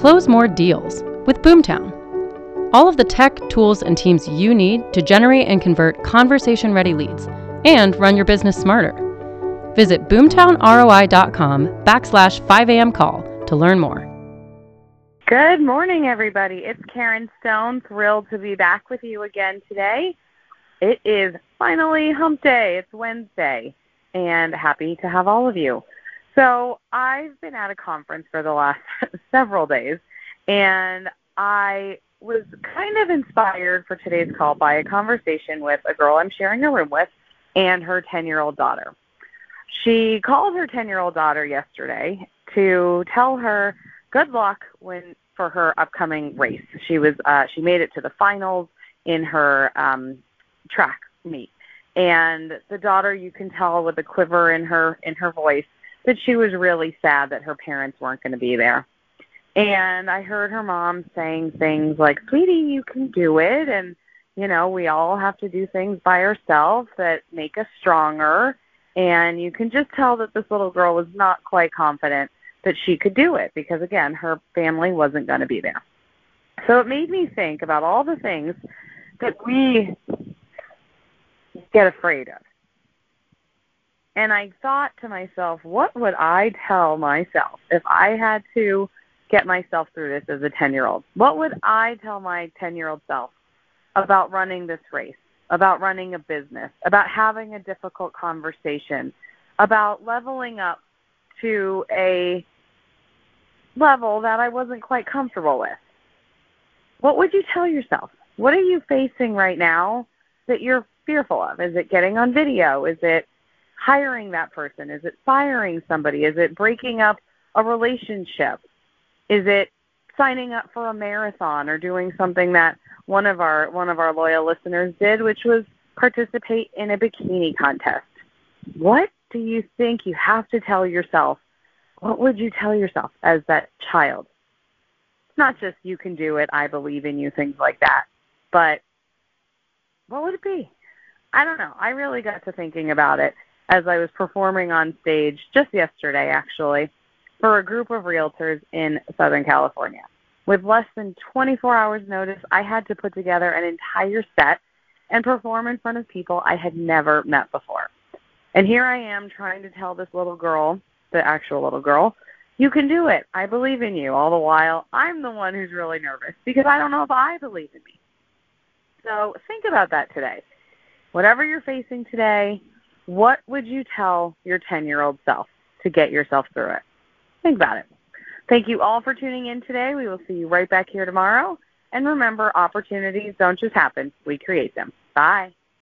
Close more deals with Boomtown. All of the tech, tools, and teams you need to generate and convert conversation ready leads and run your business smarter. Visit boomtownroi.com backslash 5am call to learn more. Good morning, everybody. It's Karen Stone. Thrilled to be back with you again today. It is finally hump day. It's Wednesday, and happy to have all of you. So I've been at a conference for the last several days, and I was kind of inspired for today's call by a conversation with a girl I'm sharing a room with and her 10 year old daughter. She called her 10 year old daughter yesterday to tell her good luck when for her upcoming race. She was uh, she made it to the finals in her um, track meet, and the daughter you can tell with a quiver in her in her voice that she was really sad that her parents weren't going to be there. And I heard her mom saying things like, "Sweetie, you can do it," and you know, we all have to do things by ourselves that make us stronger. And you can just tell that this little girl was not quite confident that she could do it because, again, her family wasn't going to be there. So it made me think about all the things that we get afraid of. And I thought to myself, what would I tell myself if I had to get myself through this as a 10 year old? What would I tell my 10 year old self about running this race, about running a business, about having a difficult conversation, about leveling up to a level that I wasn't quite comfortable with? What would you tell yourself? What are you facing right now that you're fearful of? Is it getting on video? Is it hiring that person? Is it firing somebody? Is it breaking up a relationship? Is it signing up for a marathon or doing something that one of our one of our loyal listeners did, which was participate in a bikini contest? What do you think you have to tell yourself? What would you tell yourself as that child? It's not just you can do it, I believe in you, things like that. But what would it be? I don't know. I really got to thinking about it as I was performing on stage just yesterday, actually, for a group of realtors in Southern California. With less than 24 hours' notice, I had to put together an entire set and perform in front of people I had never met before. And here I am trying to tell this little girl, the actual little girl, you can do it. I believe in you. All the while, I'm the one who's really nervous because I don't know if I believe in me. So think about that today. Whatever you're facing today, what would you tell your 10 year old self to get yourself through it? Think about it. Thank you all for tuning in today. We will see you right back here tomorrow. And remember, opportunities don't just happen, we create them. Bye.